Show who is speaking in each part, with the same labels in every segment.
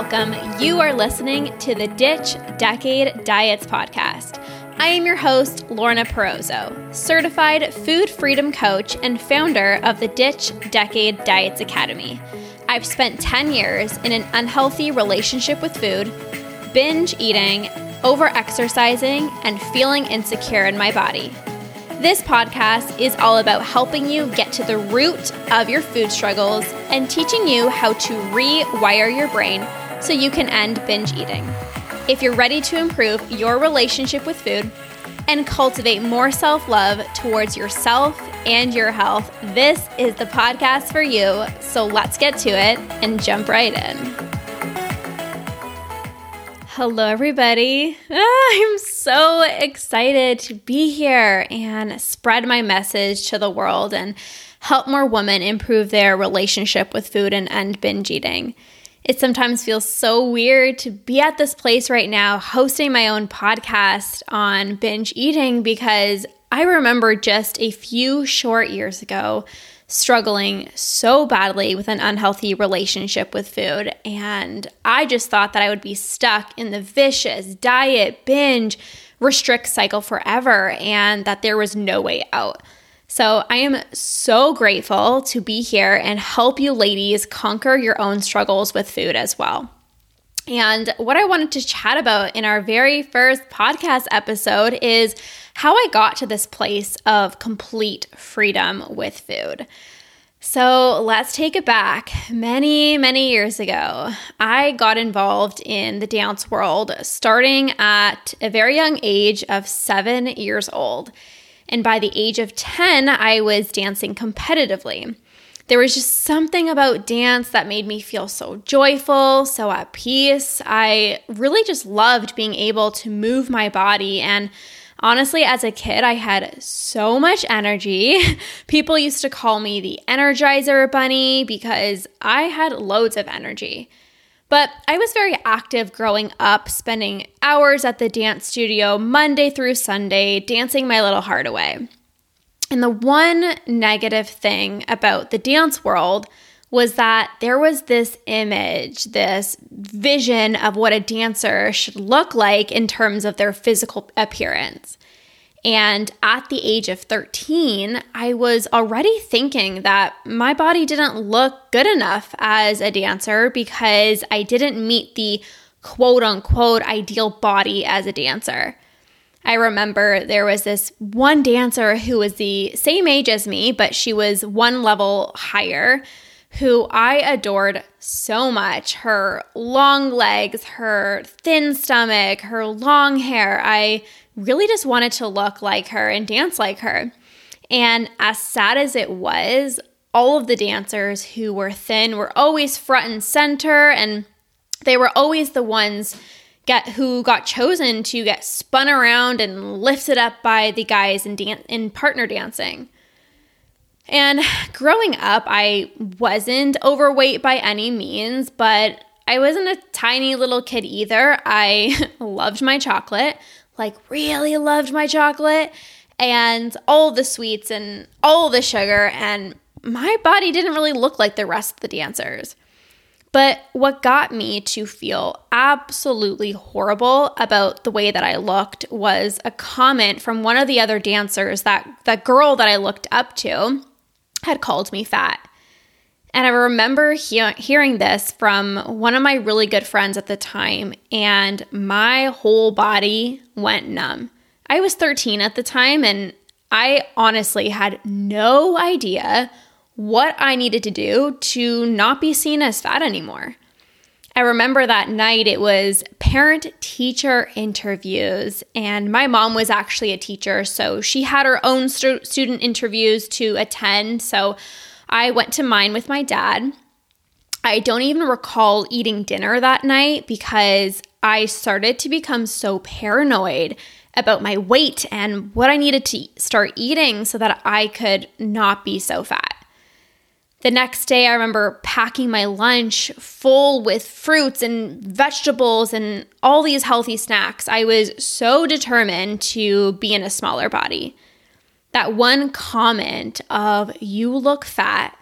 Speaker 1: welcome. You are listening to the Ditch Decade Diets podcast. I am your host, Lorna Perozzo, certified food freedom coach and founder of the Ditch Decade Diets Academy. I've spent 10 years in an unhealthy relationship with food, binge eating, over exercising, and feeling insecure in my body. This podcast is all about helping you get to the root of your food struggles and teaching you how to rewire your brain so you can end binge eating. If you're ready to improve your relationship with food and cultivate more self love towards yourself and your health, this is the podcast for you. So let's get to it and jump right in. Hello, everybody. Ah, I'm so excited to be here and spread my message to the world and help more women improve their relationship with food and end binge eating. It sometimes feels so weird to be at this place right now hosting my own podcast on binge eating because I remember just a few short years ago struggling so badly with an unhealthy relationship with food. And I just thought that I would be stuck in the vicious diet, binge, restrict cycle forever and that there was no way out. So I am so grateful to be here and help you ladies conquer your own struggles with food as well. And what I wanted to chat about in our very first podcast episode is how I got to this place of complete freedom with food. So let's take it back. Many, many years ago, I got involved in the dance world starting at a very young age of seven years old. And by the age of 10, I was dancing competitively. There was just something about dance that made me feel so joyful, so at peace. I really just loved being able to move my body and Honestly, as a kid, I had so much energy. People used to call me the Energizer Bunny because I had loads of energy. But I was very active growing up, spending hours at the dance studio Monday through Sunday, dancing my little heart away. And the one negative thing about the dance world was that there was this image, this vision of what a dancer should look like in terms of their physical appearance. And at the age of 13, I was already thinking that my body didn't look good enough as a dancer because I didn't meet the quote unquote ideal body as a dancer. I remember there was this one dancer who was the same age as me, but she was one level higher who I adored so much. Her long legs, her thin stomach, her long hair. I really just wanted to look like her and dance like her. And as sad as it was, all of the dancers who were thin were always front and center, and they were always the ones get who got chosen to get spun around and lifted up by the guys in, dan- in partner dancing. And growing up, I wasn't overweight by any means, but I wasn't a tiny little kid either. I loved my chocolate, like, really loved my chocolate and all the sweets and all the sugar. And my body didn't really look like the rest of the dancers. But what got me to feel absolutely horrible about the way that I looked was a comment from one of the other dancers that that girl that I looked up to had called me fat. And I remember he- hearing this from one of my really good friends at the time, and my whole body went numb. I was 13 at the time, and I honestly had no idea what I needed to do to not be seen as fat anymore. I remember that night it was parent teacher interviews, and my mom was actually a teacher, so she had her own stu- student interviews to attend. So I went to mine with my dad. I don't even recall eating dinner that night because I started to become so paranoid about my weight and what I needed to start eating so that I could not be so fat. The next day, I remember packing my lunch full with fruits and vegetables and all these healthy snacks. I was so determined to be in a smaller body. That one comment of, you look fat,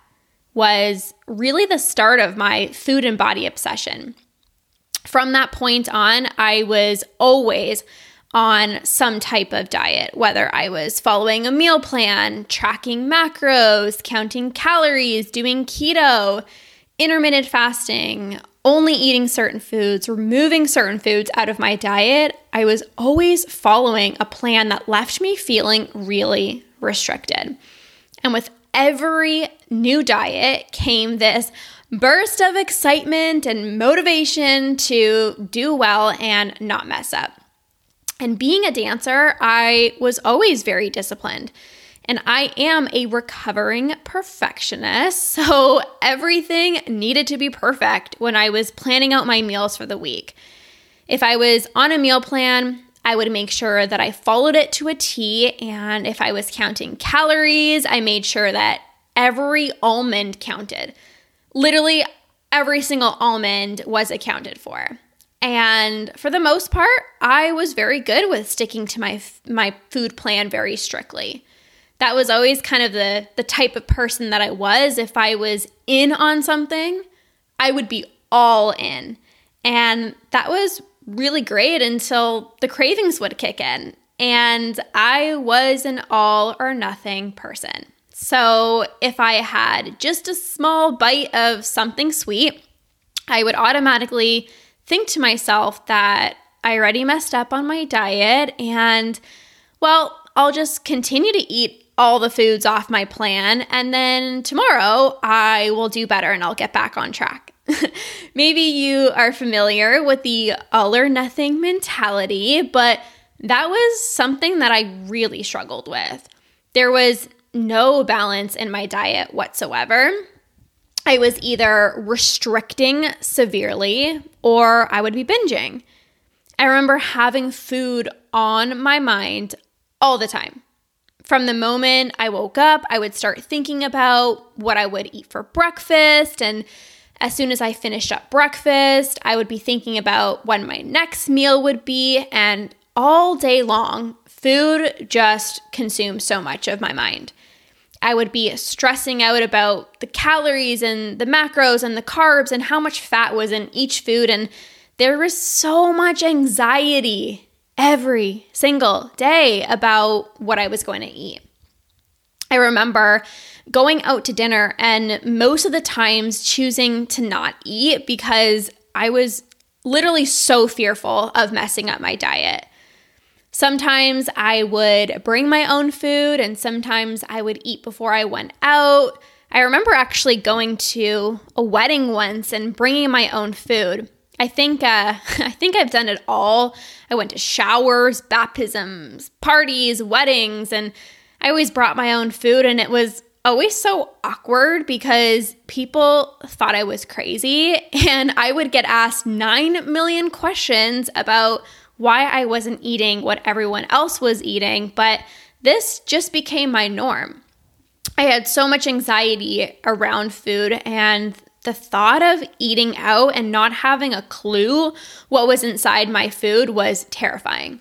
Speaker 1: was really the start of my food and body obsession. From that point on, I was always on some type of diet, whether I was following a meal plan, tracking macros, counting calories, doing keto, intermittent fasting, only eating certain foods, removing certain foods out of my diet, I was always following a plan that left me feeling really restricted. And with every new diet came this burst of excitement and motivation to do well and not mess up. And being a dancer, I was always very disciplined. And I am a recovering perfectionist, so everything needed to be perfect when I was planning out my meals for the week. If I was on a meal plan, I would make sure that I followed it to a T. And if I was counting calories, I made sure that every almond counted. Literally, every single almond was accounted for. And for the most part, I was very good with sticking to my my food plan very strictly. That was always kind of the the type of person that I was. If I was in on something, I would be all in. And that was really great until the cravings would kick in. And I was an all or nothing person. So if I had just a small bite of something sweet, I would automatically think to myself that I already messed up on my diet and, well, I'll just continue to eat all the foods off my plan and then tomorrow I will do better and I'll get back on track. Maybe you are familiar with the all or nothing mentality, but that was something that I really struggled with. There was no balance in my diet whatsoever. I was either restricting severely or I would be binging. I remember having food on my mind all the time. From the moment I woke up, I would start thinking about what I would eat for breakfast. And as soon as I finished up breakfast, I would be thinking about when my next meal would be. And all day long, food just consumed so much of my mind. I would be stressing out about the calories and the macros and the carbs and how much fat was in each food. And there was so much anxiety every single day about what I was going to eat. I remember going out to dinner and most of the times choosing to not eat because I was literally so fearful of messing up my diet. Sometimes I would bring my own food, and sometimes I would eat before I went out. I remember actually going to a wedding once and bringing my own food. I think uh, I think I've done it all. I went to showers, baptisms, parties, weddings, and I always brought my own food, and it was always so awkward because people thought I was crazy, and I would get asked nine million questions about why I wasn't eating what everyone else was eating, but this just became my norm. I had so much anxiety around food, and the thought of eating out and not having a clue what was inside my food was terrifying.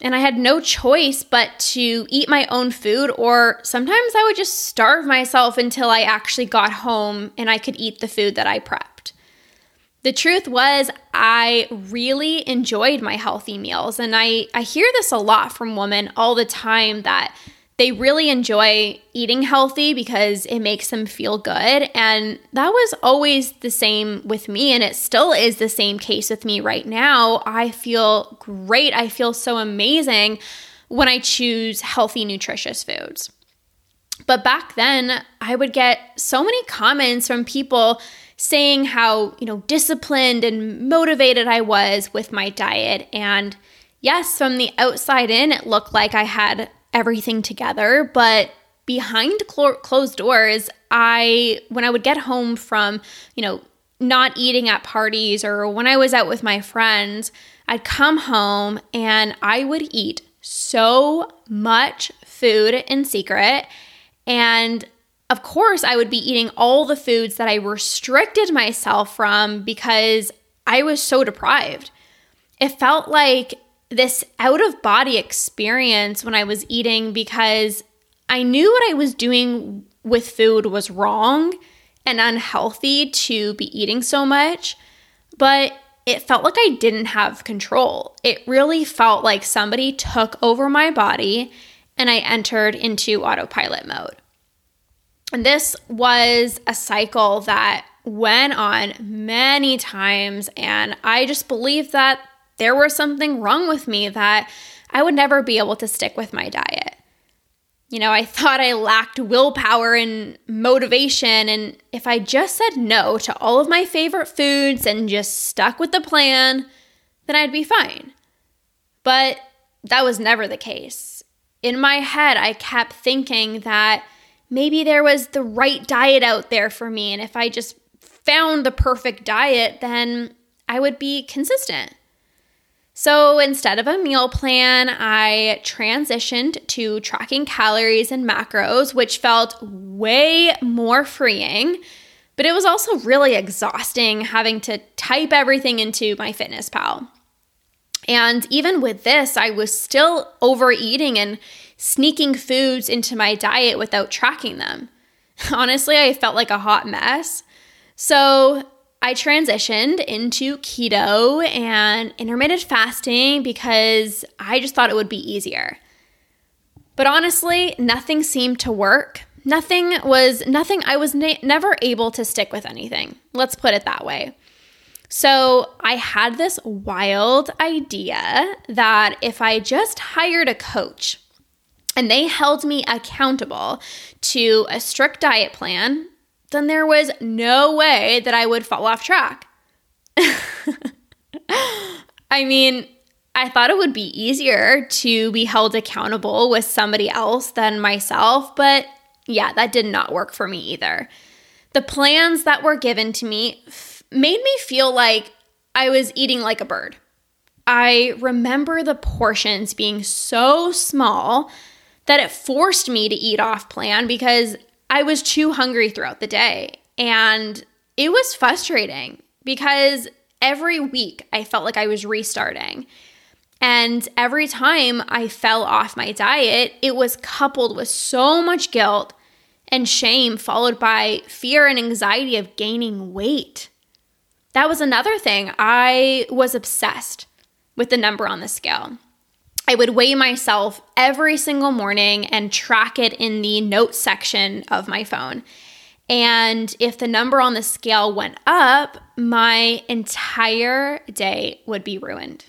Speaker 1: And I had no choice but to eat my own food, or sometimes I would just starve myself until I actually got home and I could eat the food that I prepped. The truth was, I really enjoyed my healthy meals. And I, I hear this a lot from women all the time that they really enjoy eating healthy because it makes them feel good. And that was always the same with me. And it still is the same case with me right now. I feel great. I feel so amazing when I choose healthy, nutritious foods. But back then, I would get so many comments from people saying how, you know, disciplined and motivated I was with my diet. And yes, from the outside in, it looked like I had everything together, but behind clo- closed doors, I, when I would get home from, you know, not eating at parties or when I was out with my friends, I'd come home and I would eat so much food in secret. And of course, I would be eating all the foods that I restricted myself from because I was so deprived. It felt like this out of body experience when I was eating because I knew what I was doing with food was wrong and unhealthy to be eating so much, but it felt like I didn't have control. It really felt like somebody took over my body and I entered into autopilot mode. And this was a cycle that went on many times, and I just believed that there was something wrong with me that I would never be able to stick with my diet. You know, I thought I lacked willpower and motivation, and if I just said no to all of my favorite foods and just stuck with the plan, then I'd be fine. But that was never the case. In my head, I kept thinking that maybe there was the right diet out there for me. And if I just found the perfect diet, then I would be consistent. So instead of a meal plan, I transitioned to tracking calories and macros, which felt way more freeing. But it was also really exhausting having to type everything into MyFitnessPal. And even with this, I was still overeating and sneaking foods into my diet without tracking them. Honestly, I felt like a hot mess. So I transitioned into keto and intermittent fasting because I just thought it would be easier. But honestly, nothing seemed to work. Nothing was, nothing, I was na- never able to stick with anything. Let's put it that way. So I had this wild idea that if I just hired a coach, and they held me accountable to a strict diet plan, then there was no way that I would fall off track. I mean, I thought it would be easier to be held accountable with somebody else than myself, but yeah, that did not work for me either. The plans that were given to me f- made me feel like I was eating like a bird. I remember the portions being so small that it forced me to eat off plan because I was too hungry throughout the day. And it was frustrating because every week I felt like I was restarting. And every time I fell off my diet, it was coupled with so much guilt and shame, followed by fear and anxiety of gaining weight. That was another thing. I was obsessed with the number on the scale. I would weigh myself every single morning and track it in the notes section of my phone. And if the number on the scale went up, my entire day would be ruined.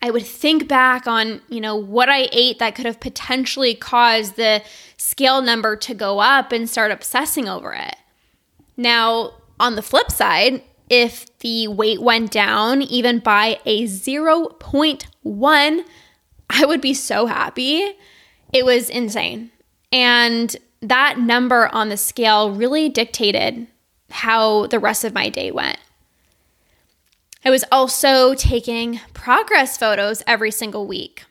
Speaker 1: I would think back on, you know, what I ate that could have potentially caused the scale number to go up and start obsessing over it. Now, on the flip side, if the weight went down even by a 0.1, I would be so happy. It was insane. And that number on the scale really dictated how the rest of my day went. I was also taking progress photos every single week.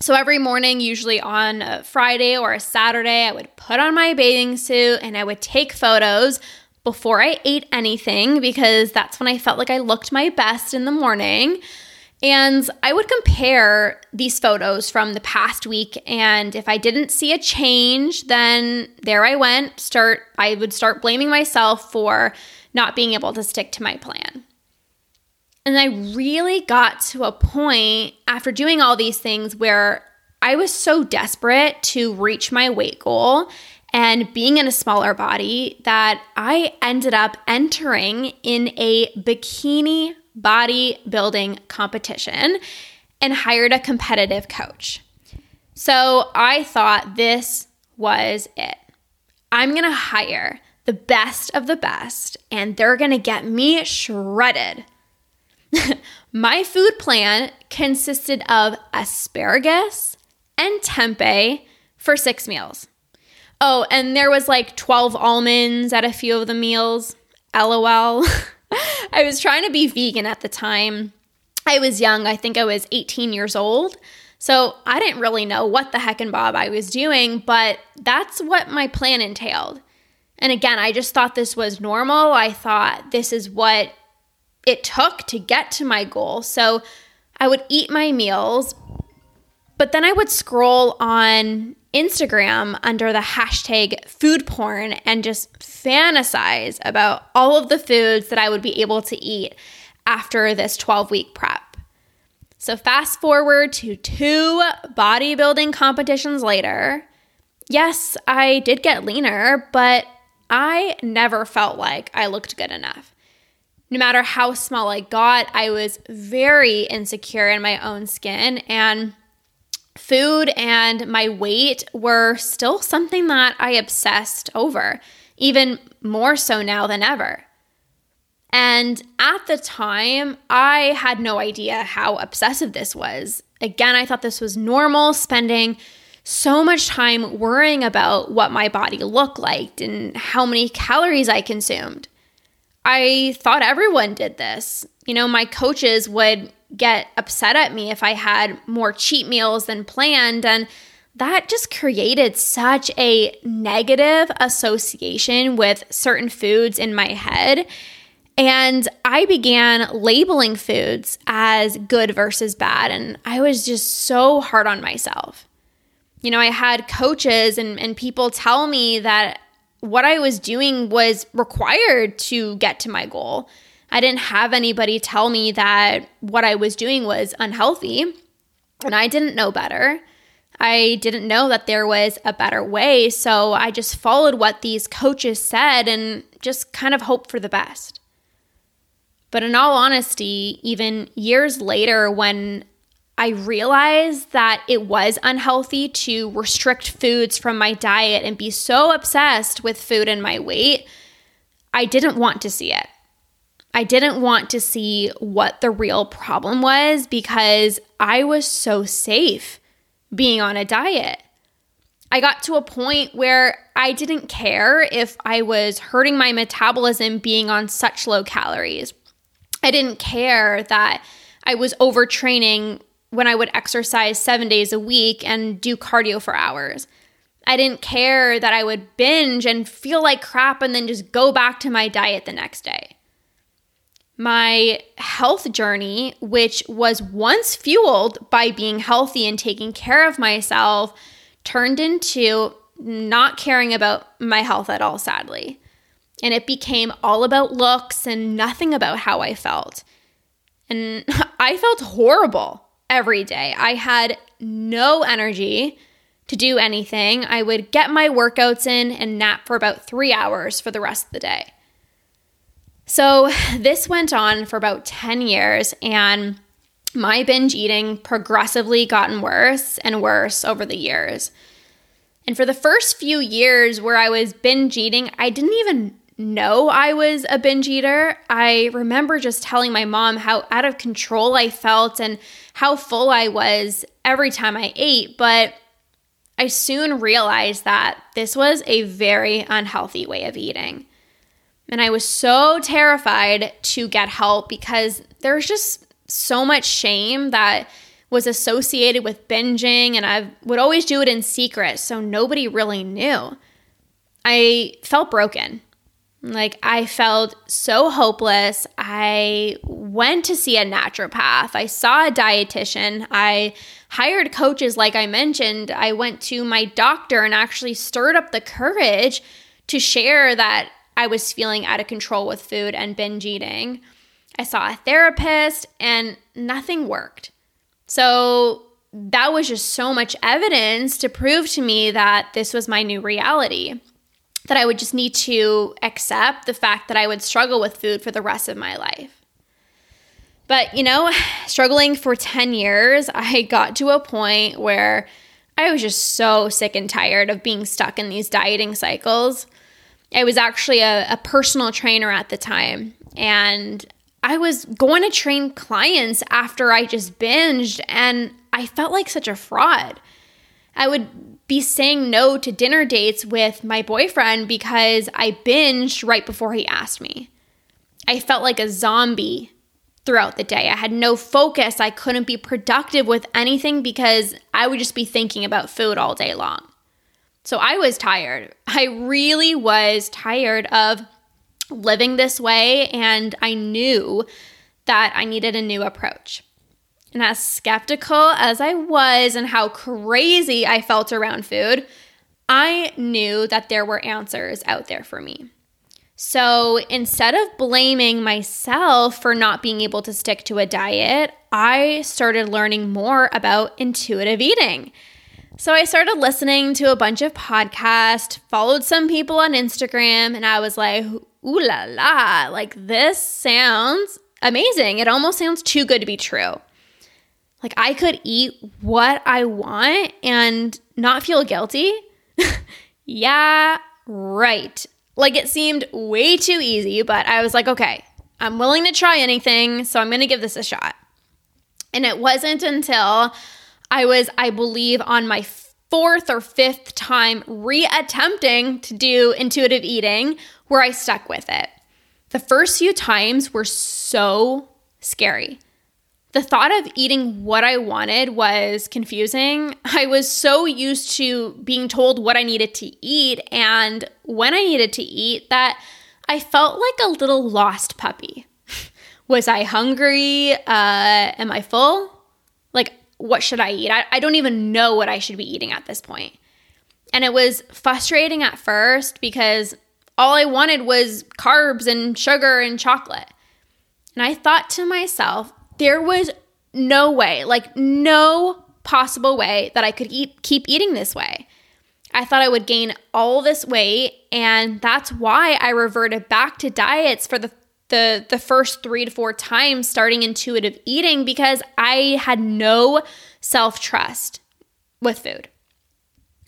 Speaker 1: So every morning, usually on a Friday or a Saturday, I would put on my bathing suit and I would take photos before I ate anything because that's when I felt like I looked my best in the morning. And I would compare these photos from the past week and if I didn't see a change, then there I went, start I would start blaming myself for not being able to stick to my plan. And I really got to a point after doing all these things where I was so desperate to reach my weight goal and being in a smaller body that I ended up entering in a bikini bodybuilding competition and hired a competitive coach. So I thought this was it. I'm going to hire the best of the best, and they're going to get me shredded. My food plan consisted of asparagus and tempeh for six meals. Oh, and there was like 12 almonds at a few of the meals. LOL. I was trying to be vegan at the time. I was young. I think I was 18 years old. So I didn't really know what the heck and Bob I was doing, but that's what my plan entailed. And again, I just thought this was normal. I thought this is what it took to get to my goal. So I would eat my meals, but then I would scroll on Instagram under the hashtag food porn and just fantasize about all of the foods that I would be able to eat after this 12 week prep. So, fast forward to two bodybuilding competitions later. Yes, I did get leaner, but I never felt like I looked good enough. No matter how small I got, I was very insecure in my own skin, and food and my weight were still something that I obsessed over, even more so now than ever. And at the time, I had no idea how obsessive this was. Again, I thought this was normal, spending so much time worrying about what my body looked like and how many calories I consumed. I thought everyone did this. You know, my coaches would get upset at me if I had more cheat meals than planned. And that just created such a negative association with certain foods in my head. And I began labeling foods as good versus bad. And I was just so hard on myself. You know, I had coaches and, and people tell me that what I was doing was required to get to my goal. I didn't have anybody tell me that what I was doing was unhealthy, and I didn't know better. I didn't know that there was a better way, so I just followed what these coaches said and just kind of hoped for the best. But in all honesty, even years later, when I realized that it was unhealthy to restrict foods from my diet and be so obsessed with food and my weight, I didn't want to see it. I didn't want to see what the real problem was because I was so safe being on a diet. I got to a point where I didn't care if I was hurting my metabolism being on such low calories. I didn't care that I was overtraining when I would exercise seven days a week and do cardio for hours. I didn't care that I would binge and feel like crap and then just go back to my diet the next day. My health journey, which was once fueled by being healthy and taking care of myself, turned into not caring about my health at all, sadly and it became all about looks and nothing about how I felt. And I felt horrible every day. I had no energy to do anything. I would get my workouts in and nap for about three hours for the rest of the day. So this went on for about 10 years, and my binge eating progressively gotten worse and worse over the years. And for the first few years where I was binge eating, I didn't even know I was a binge eater. I remember just telling my mom how out of control I felt and how full I was every time I ate, but I soon realized that this was a very unhealthy way of eating. And I was so terrified to get help because there's just so much shame that was associated with binging, and I would always do it in secret, so nobody really knew. I felt broken. Like, I felt so hopeless. I went to see a naturopath. I saw a dietitian. I hired coaches, like I mentioned. I went to my doctor and actually stirred up the courage to share that I was feeling out of control with food and binge eating. I saw a therapist and nothing worked. So, that was just so much evidence to prove to me that this was my new reality that I would just need to accept the fact that I would struggle with food for the rest of my life. But, you know, struggling for 10 years, I got to a point where I was just so sick and tired of being stuck in these dieting cycles. I was actually a, a personal trainer at the time, and I was going to train clients after I just binged, and I felt like such a fraud. I would be saying no to dinner dates with my boyfriend because I binged right before he asked me. I felt like a zombie throughout the day. I had no focus. I couldn't be productive with anything because I would just be thinking about food all day long. So I was tired. I really was tired of living this way, and I knew that I needed a new approach. And as skeptical as I was and how crazy I felt around food, I knew that there were answers out there for me. So instead of blaming myself for not being able to stick to a diet, I started learning more about intuitive eating. So I started listening to a bunch of podcasts, followed some people on Instagram, and I was like, ooh la la, like this sounds amazing. It almost sounds too good to be true. Like I could eat what I want and not feel guilty. yeah, right. Like it seemed way too easy, but I was like, okay, I'm willing to try anything, so I'm going to give this a shot. And it wasn't until I was, I believe, on my fourth or fifth time reattempting to do intuitive eating where I stuck with it. The first few times were so scary the thought of eating what I wanted was confusing. I was so used to being told what I needed to eat and when I needed to eat that I felt like a little lost puppy. was I hungry? Uh, am I full? Like, what should I eat? I, I don't even know what I should be eating at this point. And it was frustrating at first because all I wanted was carbs and sugar and chocolate. And I thought to myself, there was no way, like no possible way that I could eat, keep eating this way. I thought I would gain all this weight, and that's why I reverted back to diets for the the the first 3 to 4 times starting intuitive eating because I had no self-trust with food.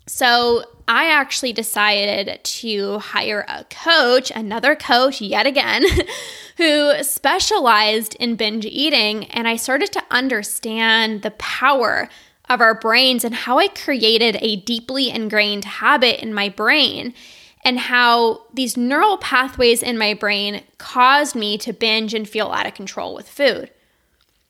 Speaker 1: So, I actually decided to hire a coach, another coach yet again, who specialized in binge eating. And I started to understand the power of our brains and how I created a deeply ingrained habit in my brain and how these neural pathways in my brain caused me to binge and feel out of control with food.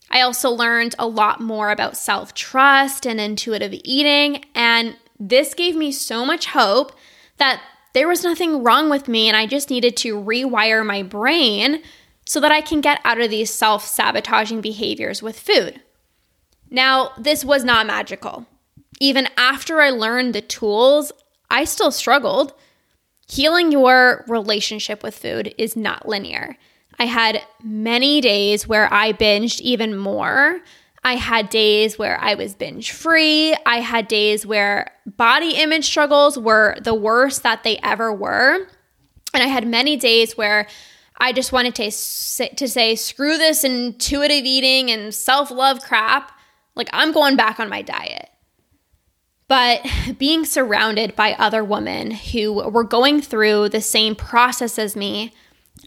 Speaker 1: I also learned a lot more about self trust and intuitive eating, and this gave me so much hope that there was nothing wrong with me and I just needed to rewire my brain so that I can get out of these self sabotaging behaviors with food. Now, this was not magical. Even after I learned the tools, I still struggled. Healing your relationship with food is not linear. I had many days where I binged even more I had days where I was binge free. I had days where body image struggles were the worst that they ever were. And I had many days where I just wanted to say, to say screw this intuitive eating and self-love crap. Like I'm going back on my diet. But being surrounded by other women who were going through the same process as me,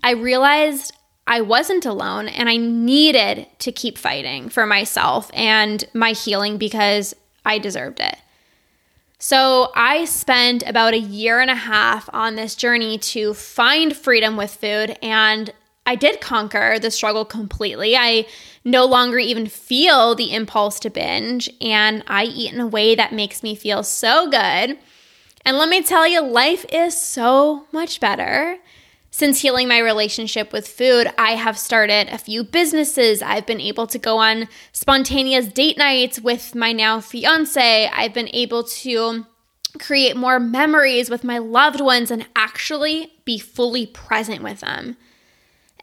Speaker 1: I realized I wasn't alone and I needed to keep fighting for myself and my healing because I deserved it. So I spent about a year and a half on this journey to find freedom with food and I did conquer the struggle completely. I no longer even feel the impulse to binge and I eat in a way that makes me feel so good. And let me tell you, life is so much better since healing my relationship with food, I have started a few businesses. I've been able to go on spontaneous date nights with my now fiance. I've been able to create more memories with my loved ones and actually be fully present with them.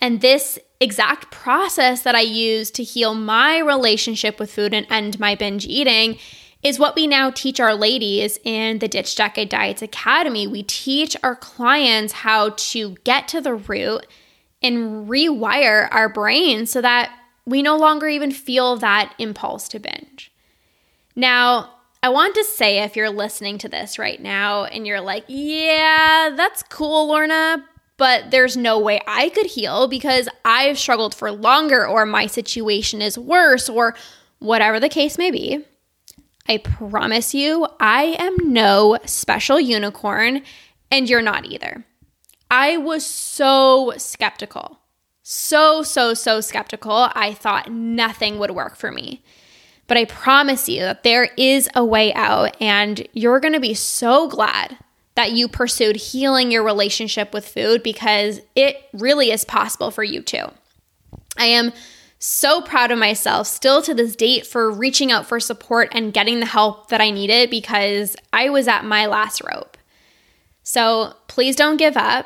Speaker 1: And this exact process that I use to heal my relationship with food and end my binge eating is what we now teach our ladies in the Ditch Decade Diets Academy. We teach our clients how to get to the root and rewire our brains so that we no longer even feel that impulse to binge. Now, I want to say if you're listening to this right now and you're like, yeah, that's cool, Lorna, but there's no way I could heal because I've struggled for longer or my situation is worse or whatever the case may be. I promise you, I am no special unicorn, and you're not either. I was so skeptical. So, so, so skeptical. I thought nothing would work for me. But I promise you that there is a way out, and you're gonna be so glad that you pursued healing your relationship with food because it really is possible for you too. I am so proud of myself still to this date for reaching out for support and getting the help that I needed because I was at my last rope. So please don't give up.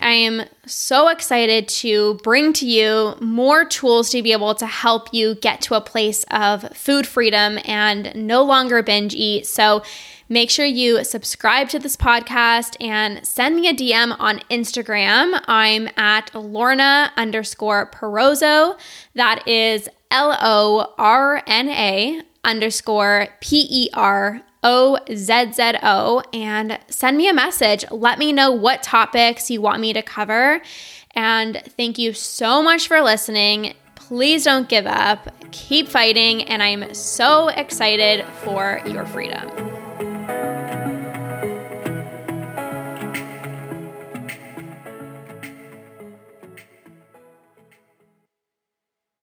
Speaker 1: I am so excited to bring to you more tools to be able to help you get to a place of food freedom and no longer binge eat. So, Make sure you subscribe to this podcast and send me a DM on Instagram. I'm at Lorna underscore Perozzo. That is L O R N A underscore P E R O Z Z O. And send me a message. Let me know what topics you want me to cover. And thank you so much for listening. Please don't give up. Keep fighting. And I'm so excited for your freedom. Thank you.